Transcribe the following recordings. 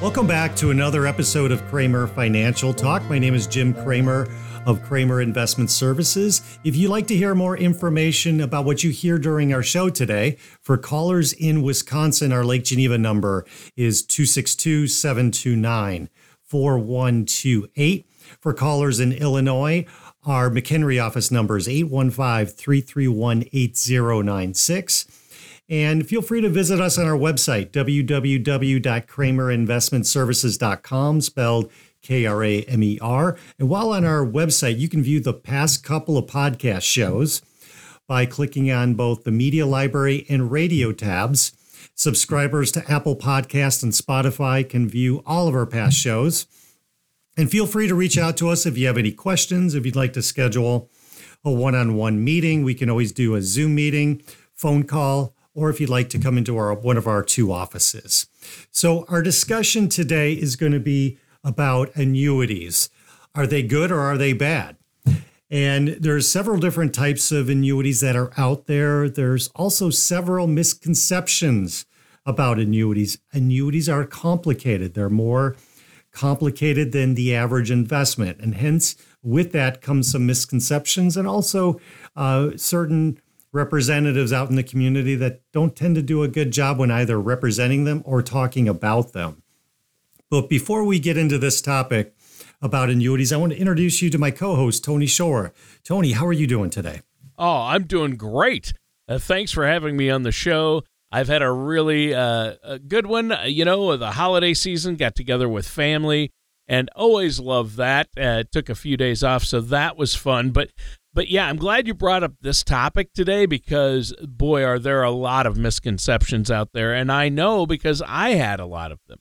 Welcome back to another episode of Kramer Financial Talk. My name is Jim Kramer of Kramer Investment Services. If you'd like to hear more information about what you hear during our show today, for callers in Wisconsin, our Lake Geneva number is 262 729 4128. For callers in Illinois, our McHenry office number is 815 331 8096. And feel free to visit us on our website, www.kramerinvestmentservices.com, spelled K R A M E R. And while on our website, you can view the past couple of podcast shows by clicking on both the media library and radio tabs. Subscribers to Apple Podcast and Spotify can view all of our past shows. And feel free to reach out to us if you have any questions, if you'd like to schedule a one on one meeting. We can always do a Zoom meeting, phone call, or if you'd like to come into our one of our two offices. So our discussion today is going to be about annuities. Are they good or are they bad? And there's several different types of annuities that are out there. There's also several misconceptions about annuities. Annuities are complicated. They're more complicated than the average investment. And hence, with that comes some misconceptions and also uh, certain representatives out in the community that don't tend to do a good job when either representing them or talking about them. But before we get into this topic about annuities, I want to introduce you to my co host, Tony Shore. Tony, how are you doing today? Oh, I'm doing great. Uh, thanks for having me on the show. I've had a really uh, a good one. You know, the holiday season, got together with family, and always love that. Uh, took a few days off, so that was fun. But but yeah, I'm glad you brought up this topic today because, boy, are there a lot of misconceptions out there. And I know because I had a lot of them.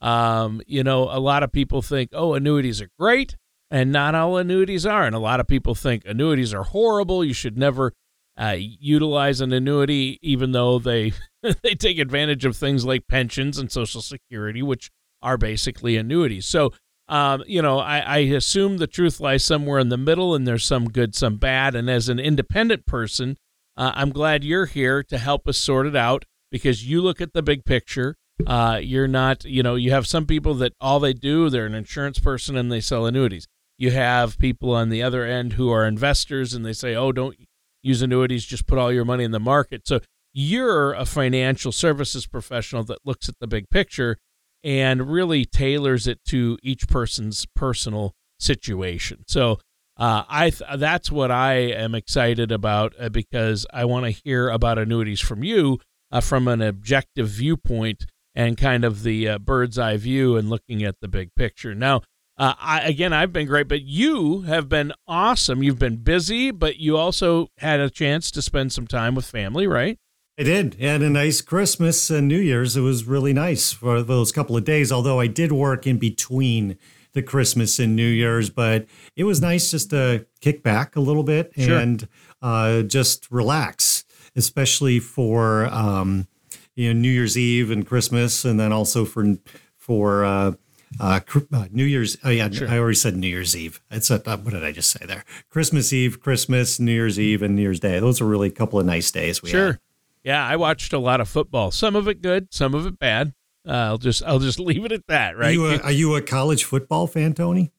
Um, you know, a lot of people think, oh, annuities are great, and not all annuities are. And a lot of people think annuities are horrible. You should never uh, utilize an annuity, even though they they take advantage of things like pensions and Social Security, which are basically annuities. So um, you know, I, I assume the truth lies somewhere in the middle, and there's some good, some bad. And as an independent person, uh, I'm glad you're here to help us sort it out because you look at the big picture. Uh, you're not, you know, you have some people that all they do, they're an insurance person and they sell annuities. You have people on the other end who are investors and they say, oh, don't use annuities, just put all your money in the market. So you're a financial services professional that looks at the big picture and really tailors it to each person's personal situation. So uh, I th- that's what I am excited about uh, because I want to hear about annuities from you uh, from an objective viewpoint and kind of the uh, bird's eye view and looking at the big picture. Now, uh, I, again, I've been great, but you have been awesome. You've been busy, but you also had a chance to spend some time with family, right? I did. Had a nice Christmas and New Year's. It was really nice for those couple of days, although I did work in between the Christmas and New Year's, but it was nice just to kick back a little bit sure. and uh, just relax, especially for um, you know New Year's Eve and Christmas, and then also for for uh, uh, uh, New Year's. Oh yeah, sure. I already said New Year's Eve. It's a, what did I just say there? Christmas Eve, Christmas, New Year's Eve, and New Year's Day. Those are really a couple of nice days. We sure. Had. Yeah, I watched a lot of football. Some of it good, some of it bad. Uh, I'll just I'll just leave it at that. Right? Are you, a, are you a college football fan, Tony?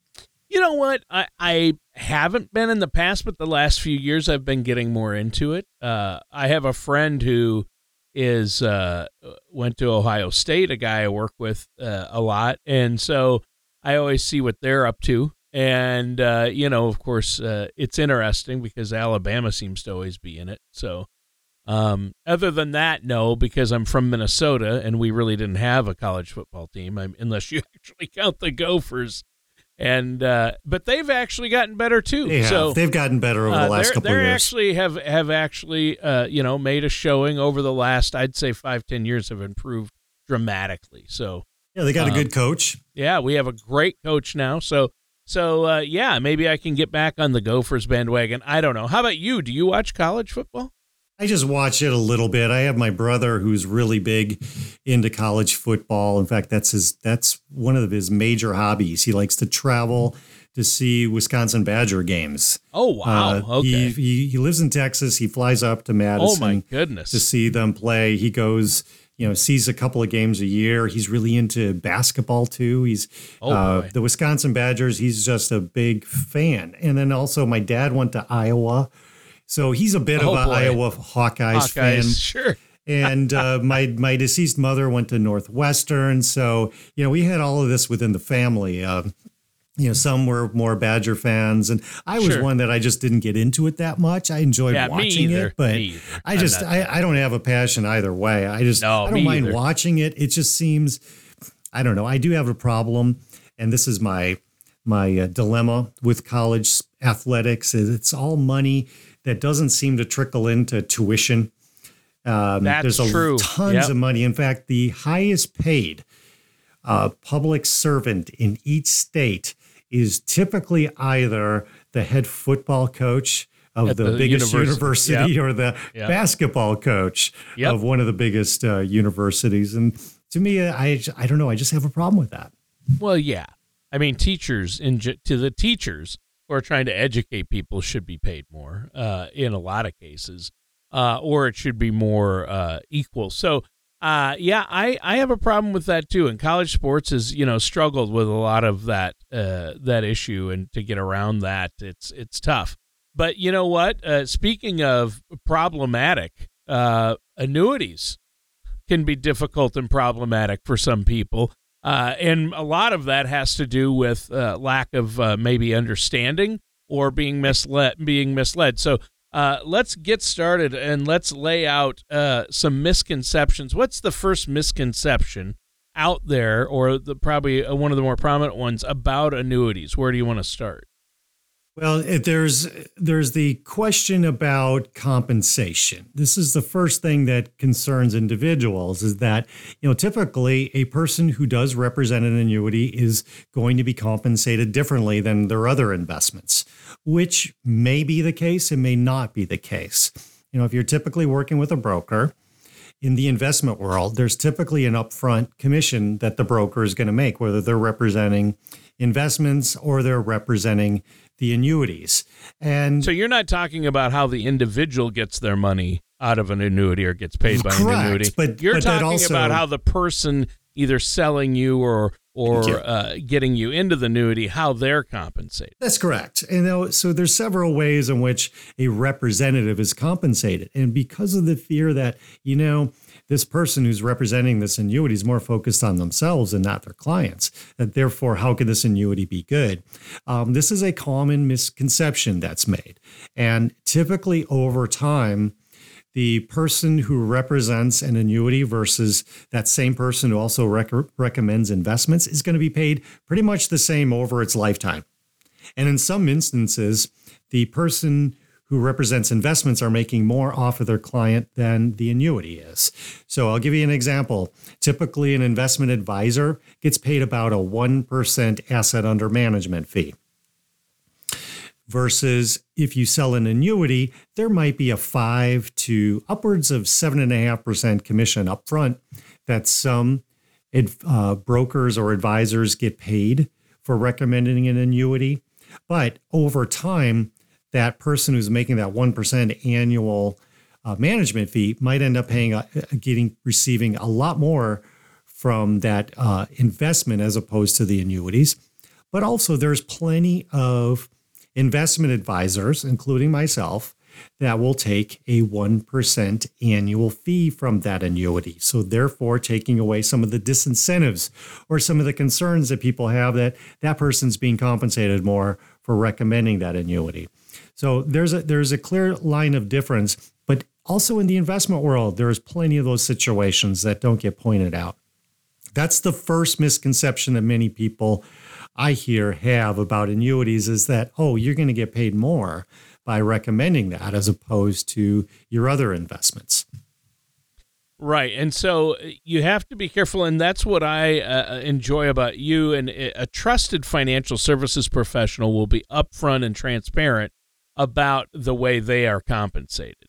You know what? I, I haven't been in the past, but the last few years I've been getting more into it. Uh, I have a friend who is uh, went to Ohio State, a guy I work with uh, a lot, and so I always see what they're up to. And uh, you know, of course, uh, it's interesting because Alabama seems to always be in it. So Um, other than that, no, because I'm from Minnesota and we really didn't have a college football team, I'm, unless you actually count the Gophers. And uh, but they've actually gotten better too. They. So They've gotten better over uh, the last couple of years. They actually have have actually uh, you know made a showing over the last I'd say five ten years have improved dramatically. So yeah, they got a um, good coach. yeah, we have a great coach now. So so uh, yeah, maybe I can get back on the Gophers bandwagon. I don't know. How about you? Do you watch college football? I just watch it a little bit. I have my brother who's really big into college football. In fact, that's his that's one of his major hobbies. He likes to travel to see Wisconsin Badger games. Oh wow. Uh, okay. He, he he lives in Texas. He flies up to Madison. oh my goodness! to see them play. He goes, you know, sees a couple of games a year. He's really into basketball too. He's Oh, uh, the Wisconsin Badgers. He's just a big fan. And then also, my dad went to Iowa, so he's a bit Oh, of an. Iowa Hawkeyes, fan. Sure. and uh, my my deceased mother went to Northwestern, so you know we had all of this within the family. Uh, you know, some were more Badger fans, and I was Sure. one that I just didn't get into it that much. I enjoyed Yeah, watching it, but I just I, I don't have a passion either way. I just No, I don't mind either. watching it. It just seems I don't know. I do have a problem, and this is my my uh, dilemma with college athletics. Is it's all money that doesn't seem to trickle into tuition. Um, That's there's a true. tons Yep. of money. In fact, the highest paid uh, public servant in each state is typically either the head football coach of At the, the biggest university. university or the Yep. basketball coach Yep. of one of the biggest uh, universities. And to me, I, I don't know. I just have a problem with that. Well, yeah. I mean, teachers in to the teachers who are trying to educate people should be paid more uh, in a lot of cases, uh, or it should be more uh, equal. So, uh, yeah, I, I have a problem with that too. And college sports has you know struggled with a lot of that uh, that issue, and to get around that, it's it's tough. But you know what? Uh, speaking of problematic, annuities can be difficult and problematic for some people. Uh, and a lot of that has to do with uh, lack of uh, maybe understanding or being misled. Being misled. So uh, let's get started and let's lay out uh, some misconceptions. What's the first misconception out there, or the probably one of the more prominent ones about annuities? Where do you want to start? Well, there's there's the question about compensation. This is the first thing that concerns individuals is that, you know, typically a person who does represent an annuity is going to be compensated differently than their other investments, which may be the case and may not be the case. You know, if you're typically working with a broker, in the investment world, there's typically an upfront commission that the broker is going to make, whether they're representing investments or they're representing the annuities. And So you're not talking about how the individual gets their money out of an annuity or gets paid by Correct, an annuity. but- you're but talking also- about how the person either selling you or you. or uh, getting you into the annuity, how they're compensated. That's correct. And so there's several ways in which a representative is compensated. And because of the fear that, you know, this person who's representing this annuity is more focused on themselves and not their clients, And therefore, how can this annuity be good? Um, this is a common misconception that's made. And typically over time, the person who represents an annuity versus that same person who also rec- recommends investments is going to be paid pretty much the same over its lifetime. And in some instances, the person who represents investments are making more off of their client than the annuity is. So I'll give you an example. Typically, an investment advisor gets paid about a 1% asset under management fee versus if you sell an annuity, there might be a five to upwards of seven and a half percent commission upfront that some uh, brokers or advisors get paid for recommending an annuity. But over time, that person who's making that 1% annual uh, management fee might end up paying, a, getting, receiving a lot more from that uh, investment as opposed to the annuities. But also, there's plenty of investment advisors, including myself, that will take a 1% annual fee from that annuity. So, therefore, taking away some of the disincentives or some of the concerns that people have that that person's being compensated more for recommending that annuity. So, there's a, there's a clear line of difference. But also in the investment world, there's plenty of those situations that don't get pointed out. That's the first misconception that many people I hear have about annuities is that, oh, you're going to get paid more by recommending that as opposed to your other investments. Right. And so uh, you have to be careful. And that's what I uh, enjoy about you. And uh, a trusted financial services professional will be upfront and transparent about the way they are compensated.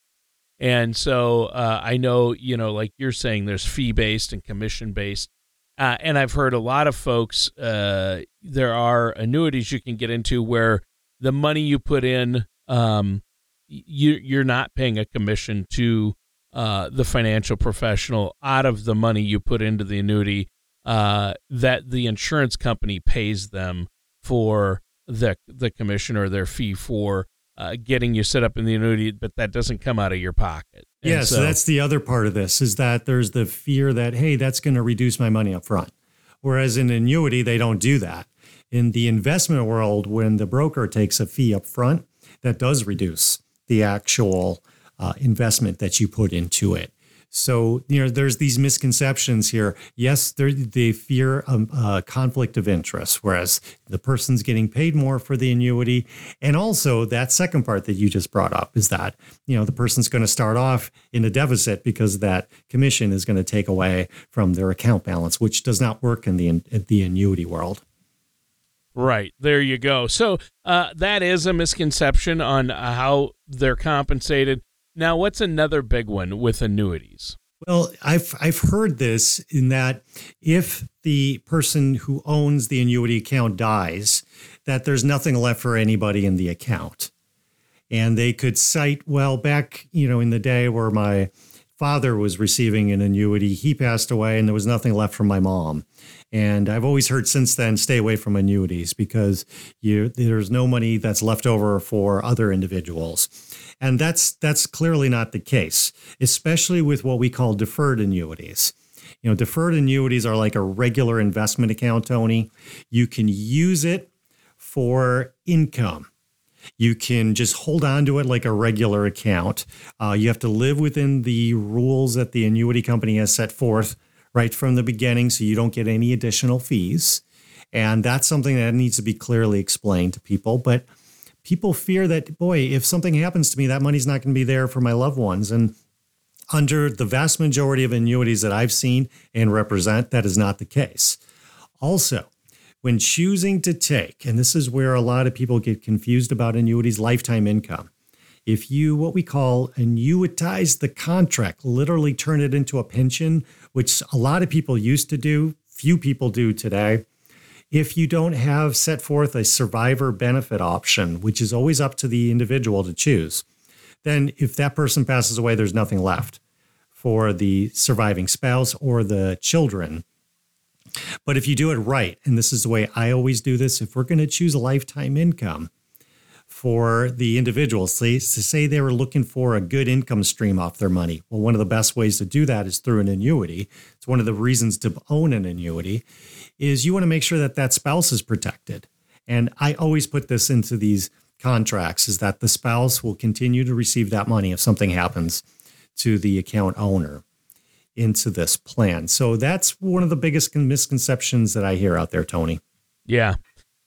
And so uh, I know, you know, like you're saying, there's fee based and commission based. Uh, and I've heard a lot of folks, uh, there are annuities you can get into where the money you put in, um, you, you're not paying a commission to uh, the financial professional out of the money you put into the annuity uh, that the insurance company pays them for the the commission or their fee for uh, getting you set up in the annuity, but that doesn't come out of your pocket. And yeah, so, so that's the other part of this is that there's the fear that hey, that's going to reduce my money up front. Whereas in annuity, they don't do that. In the investment world, when the broker takes a fee up front, that does reduce the actual uh, investment that you put into it. So, you know, there's these misconceptions here. Yes, they fear a um, uh, conflict of interest, whereas the person's getting paid more for the annuity. And also, that second part that you just brought up is that, you know, the person's going to start off in a deficit because that commission is going to take away from their account balance, which does not work in the, in the annuity world. Right. There you go. So, uh, that is a misconception on how they're compensated. Now, what's another big one with annuities? Well, I've I've heard this in that if the person who owns the annuity account dies, that there's nothing left for anybody in the account. And they could cite, well, back, you know, in the day where my father was receiving an annuity, he passed away and there was nothing left for my mom. And I've always heard since then stay away from annuities because you there's no money that's left over for other individuals. And that's that's clearly not the case, especially with what we call deferred annuities. You know, deferred annuities are like a regular investment account, Tony. You can use it for income. You can just hold on to it like a regular account. Uh, you have to live within the rules that the annuity company has set forth right from the beginning so you don't get any additional fees. And that's something that needs to be clearly explained to people. But people fear that, boy, if something happens to me, that money's not going to be there for my loved ones. And under the vast majority of annuities that I've seen and represent, that is not the case. Also, when choosing to take, and this is where a lot of people get confused about annuities, lifetime income. If you, what we call annuitize the contract, literally turn it into a pension, which a lot of people used to do, few people do today, if you don't have set forth a survivor benefit option, which is always up to the individual to choose, then if that person passes away, there's nothing left for the surviving spouse or the children. But if you do it right, and this is the way I always do this, if we're going to choose a lifetime income for the individuals, say, to say they were looking for a good income stream off their money, well, one of the best ways to do that is through an annuity. It's one of the reasons to own an annuity is you want to make sure that that spouse is protected. And I always put this into these contracts is that the spouse will continue to receive that money if something happens to the account owner into this plan. So that's one of the biggest misconceptions that I hear out there, Tony. Yeah.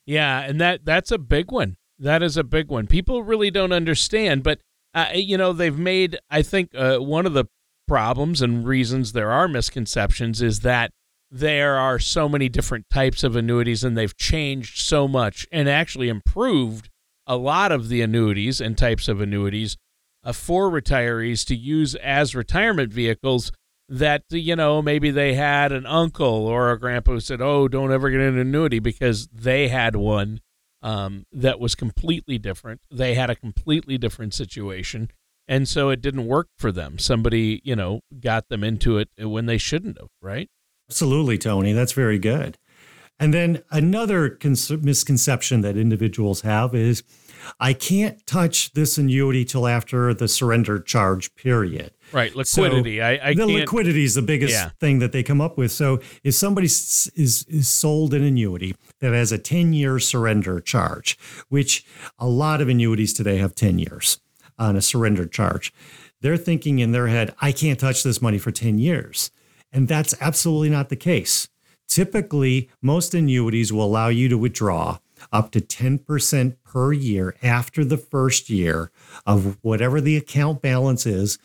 Yeah, and that that's a big one. That is a big one. People really don't understand, but uh, you know, they've made I think uh, one of the problems and reasons there are misconceptions is that there are so many different types of annuities and they've changed so much and actually improved a lot of the annuities and types of annuities uh, for retirees to use as retirement vehicles that you know maybe they had an uncle or a grandpa who said oh don't ever get an annuity because they had one um, that was completely different they had a completely different situation and so it didn't work for them somebody you know got them into it when they shouldn't have right Absolutely, Tony. That's very good. And then another cons- misconception that individuals have is I can't touch this annuity till after the surrender charge period. Right, liquidity. So I, I the liquidity is the biggest yeah. thing that they come up with. So if somebody is is sold an annuity that has a ten year surrender charge, which a lot of annuities today have ten years on a surrender charge, they're thinking in their head, I can't touch this money for 10 years. And that's absolutely not the case. Typically, most annuities will allow you to withdraw up to 10% per year after the first year of whatever the account balance is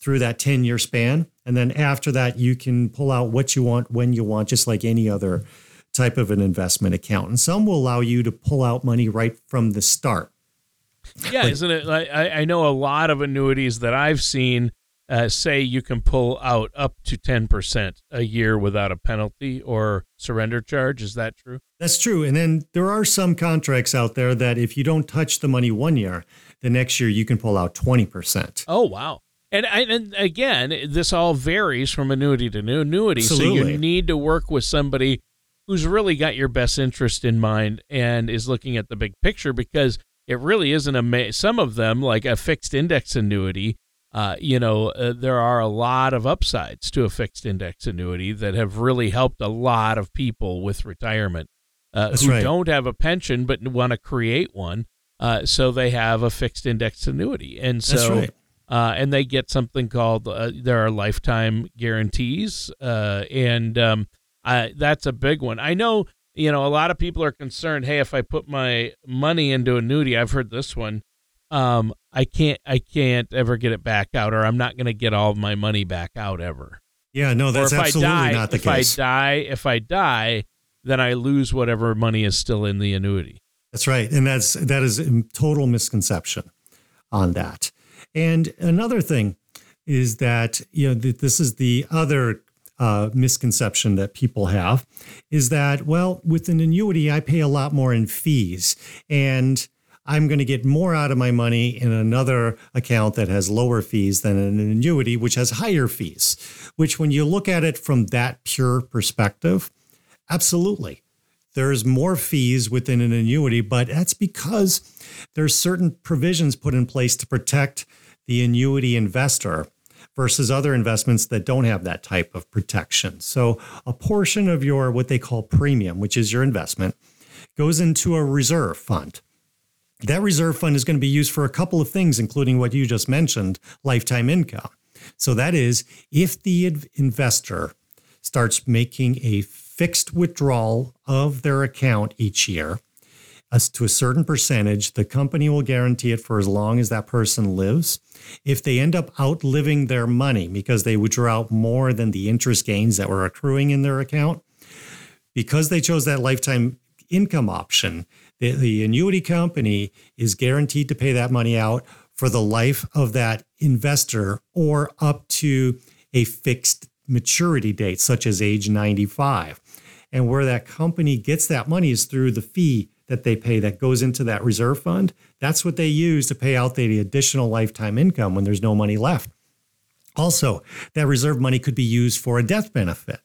through that 10 year span. And then after that, you can pull out what you want when you want, just like any other type of an investment account. And some will allow you to pull out money right from the start. Yeah, like, isn't it? I, I know a lot of annuities that I've seen uh, say you can pull out up to 10% a year without a penalty or surrender charge. Is that true? That's true. And then there are some contracts out there that if you don't touch the money one year, the next year you can pull out 20%. Oh, wow. And, and again, this all varies from annuity to annuity. Absolutely. So you need to work with somebody who's really got your best interest in mind and is looking at the big picture because it really isn't a some of them like a fixed index annuity uh, you know uh, there are a lot of upsides to a fixed index annuity that have really helped a lot of people with retirement uh, who right. don't have a pension but want to create one uh, so they have a fixed index annuity and so right. Uh, and they get something called uh, there are lifetime guarantees and um, I, that's a big one i know you know, a lot of people are concerned. Hey, if I put my money into annuity, I've heard this one. Um, I can't, I can't ever get it back out, or I'm not going to get all of my money back out ever. Yeah, no, that's absolutely die, not the if case. If I die, if I die, then I lose whatever money is still in the annuity. That's right, and that's that is a total misconception on that. And another thing is that you know this is the other uh, misconception that people have is that, well, with an annuity, I pay a lot more in fees and I'm going to get more out of my money in another account that has lower fees than an annuity, which has higher fees. Which, when you look at it from that pure perspective, absolutely. There's more fees within an annuity, but that's because there's certain provisions put in place to protect the annuity investor versus other investments that don't have that type of protection. So a portion of your what they call premium, which is your investment, goes into a reserve fund. That reserve fund is going to be used for a couple of things, including what you just mentioned lifetime income. So, that is, if the investor starts making a fixed withdrawal of their account each year, as to a certain percentage, the company will guarantee it for as long as that person lives. If they end up outliving their money because they withdraw out more than the interest gains that were accruing in their account, because they chose that lifetime income option, the, the annuity company is guaranteed to pay that money out for the life of that investor or up to a fixed maturity date, such as age 95. And where that company gets that money is through the fee that they pay that goes into that reserve fund. That's what they use to pay out the additional lifetime income when there's no money left. Also, that reserve money could be used for a death benefit.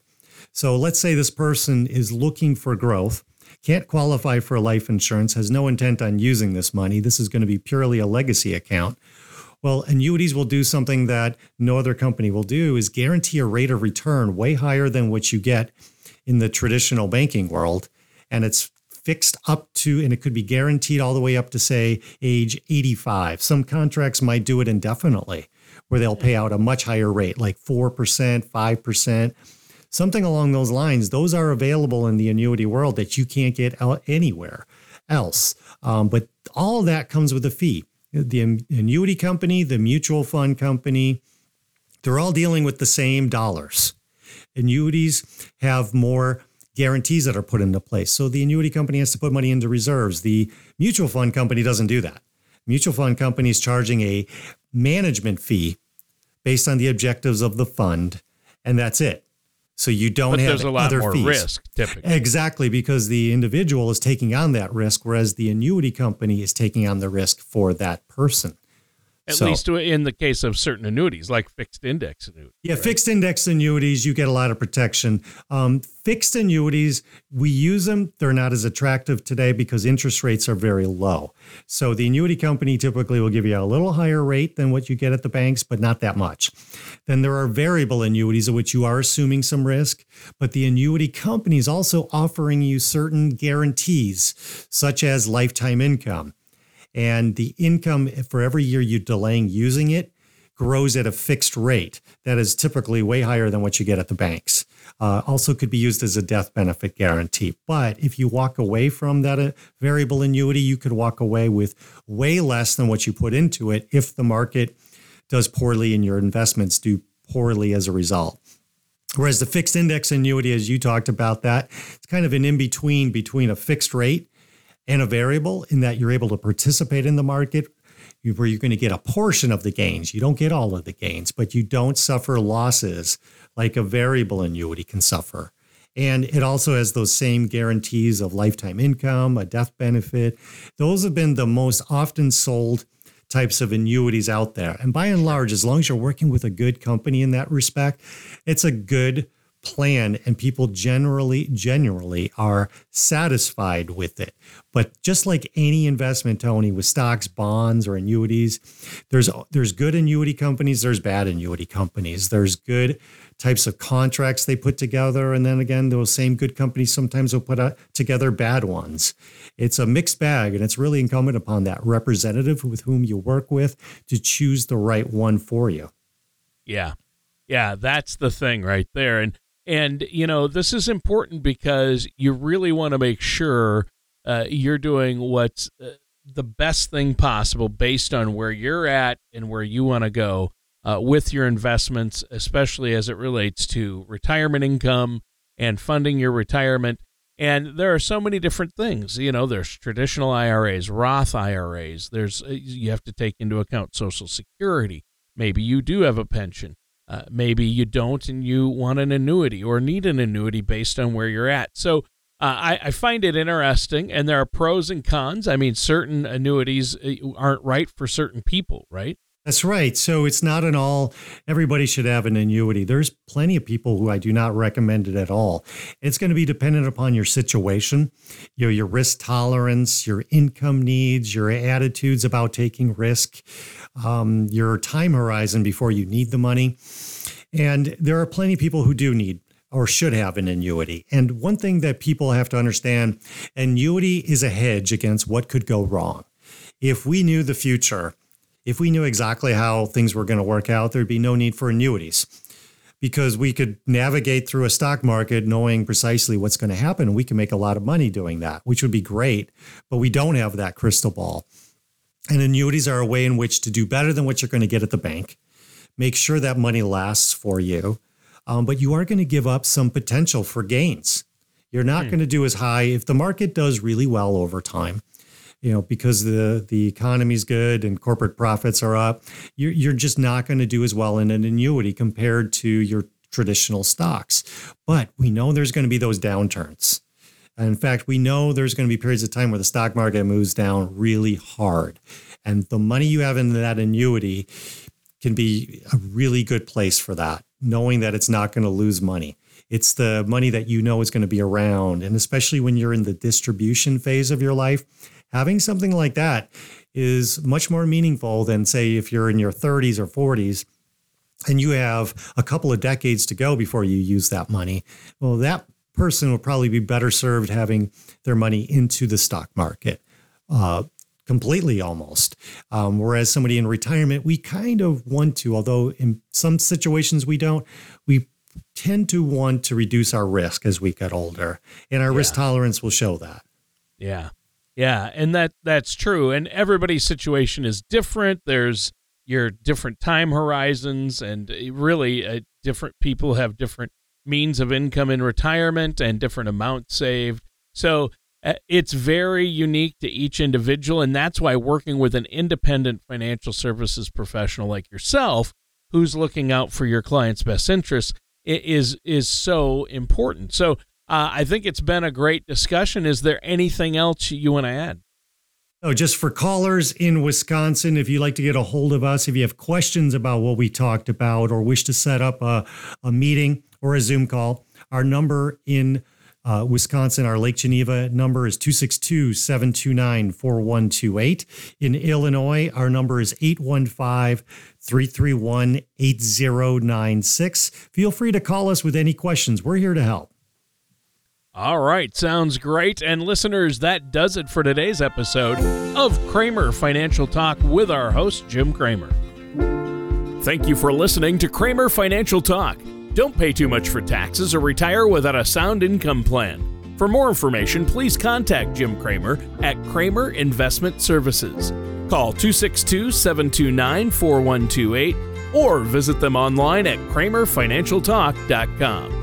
So let's say this person is looking for growth, can't qualify for life insurance, has no intent on using this money. This is going to be purely a legacy account. Well, annuities will do something that no other company will do is guarantee a rate of return way higher than what you get in the traditional banking world. And it's fixed up to, and it could be guaranteed all the way up to, say, age 85. Some contracts might do it indefinitely, where they'll mm-hmm. pay out a much higher rate, like 4%, 5%, something along those lines. Those are available in the annuity world that you can't get out anywhere else. Um, but all that comes with a fee. The annuity company, the mutual fund company, they're all dealing with the same dollars. Annuities have more guarantees that are put into place. So the annuity company has to put money into reserves. The mutual fund company doesn't do that. Mutual fund company is charging a management fee based on the objectives of the fund, and that's it. So you don't but have there's a lot other more fees. risk typically. Exactly, because the individual is taking on that risk, whereas the annuity company is taking on the risk for that person. At so, least in the case of certain annuities, like fixed index annuities. Yeah, right? fixed index annuities, you get a lot of protection. Um, fixed annuities, we use them. They're not as attractive today because interest rates are very low. So the annuity company typically will give you a little higher rate than what you get at the banks, but not that much. Then there are variable annuities of which you are assuming some risk, but the annuity company is also offering you certain guarantees, such as lifetime income and the income for every year you're delaying using it grows at a fixed rate that is typically way higher than what you get at the banks. Uh, also, could be used as a death benefit guarantee. But if you walk away from that uh, variable annuity, you could walk away with way less than what you put into it if the market does poorly and your investments do poorly as a result. Whereas the fixed index annuity, as you talked about that, it's kind of an in between between a fixed rate and a variable in that you're able to participate in the market where you're going to get a portion of the gains. You don't get all of the gains, but you don't suffer losses like a variable annuity can suffer. And it also has those same guarantees of lifetime income, a death benefit. Those have been the most often sold types of annuities out there. And by and large, as long as you're working with a good company in that respect, it's a good plan and people generally generally are satisfied with it. But just like any investment tony with stocks bonds or annuities there's there's good annuity companies there's bad annuity companies. There's good types of contracts they put together and then again those same good companies sometimes will put a, together bad ones. It's a mixed bag and it's really incumbent upon that representative with whom you work with to choose the right one for you. Yeah. Yeah that's the thing right there and and, you know, this is important because you really want to make sure uh, you're doing what's uh, the best thing possible based on where you're at and where you want to go uh, with your investments, especially as it relates to retirement income and funding your retirement. And there are so many different things. You know, there's traditional IRAs, Roth IRAs. There's uh, you have to take into account Social Security. Maybe you do have a pension. Uh, maybe you don't and you want an annuity or need an annuity based on where you're at. So uh, I, I, find it interesting, and there are pros and cons. I mean, certain annuities uh, aren't right for certain people, right? That's right. So it's not an all, everybody should have an annuity. There's plenty of people who I do not recommend it at all. It's going to be dependent upon your situation, you know, your risk tolerance, your income needs, your attitudes about taking risk, um, your time horizon before you need the money. And there are plenty of people who do need or should have an annuity. And one thing that people have to understand annuity is a hedge against what could go wrong. If we knew the future, if we knew exactly how things were going to work out, there'd be no need for annuities because we could navigate through a stock market knowing precisely what's going to happen. And we can make a lot of money doing that, which would be great. But we don't have that crystal ball. And annuities are a way in which to do better than what you're going to get at the bank, make sure that money lasts for you, um, but you are going to give up some potential for gains. You're not hmm. going to do as high if the market does really well over time you know, because the the economy's good and corporate profits are up, you're, you're just not going to do as well in an annuity compared to your traditional stocks. But we know there's going to be those downturns. in fact, we know there's going to be periods of time where the stock market moves down really hard. And the money you have in that annuity can be a really good place for that, knowing that it's not going to lose money. It's the money that you know is going to be around. And especially when you're in the distribution phase of your life, having something like that is much more meaningful than, say, if you're in your 30s or 40s and you have a couple of decades to go before you use that money. Well, that person will probably be better served having their money into the stock market. Uh, completely almost. Um, whereas somebody in retirement, we kind of want to, although in some situations we don't, we tend to want to reduce our risk as we get older. And our yeah. risk tolerance will show that. Yeah. Yeah, and that that's true. And everybody's situation is different. There's your different time horizons, and really, uh, different people have different means of income in retirement and different amounts saved. So uh, it's very unique to each individual, and that's why working with an independent financial services professional like yourself, who's looking out for your client's best interests, is is so important. So uh, I think it's been a great discussion. Is there anything else you want to add? Oh, just for callers in Wisconsin, if you'd like to get a hold of us, if you have questions about what we talked about or wish to set up a, a meeting or a Zoom call, our number in uh, Wisconsin, our Lake Geneva number is 262 729 4128. In Illinois, our number is 815 331 8096. Feel free to call us with any questions. We're here to help. All right, sounds great. And listeners, that does it for today's episode of Kramer Financial Talk with our host, Jim Kramer. Thank you for listening to Kramer Financial Talk. Don't pay too much for taxes or retire without a sound income plan. For more information, please contact Jim Kramer at Kramer Investment Services. Call 262 729 4128 or visit them online at kramerfinancialtalk.com.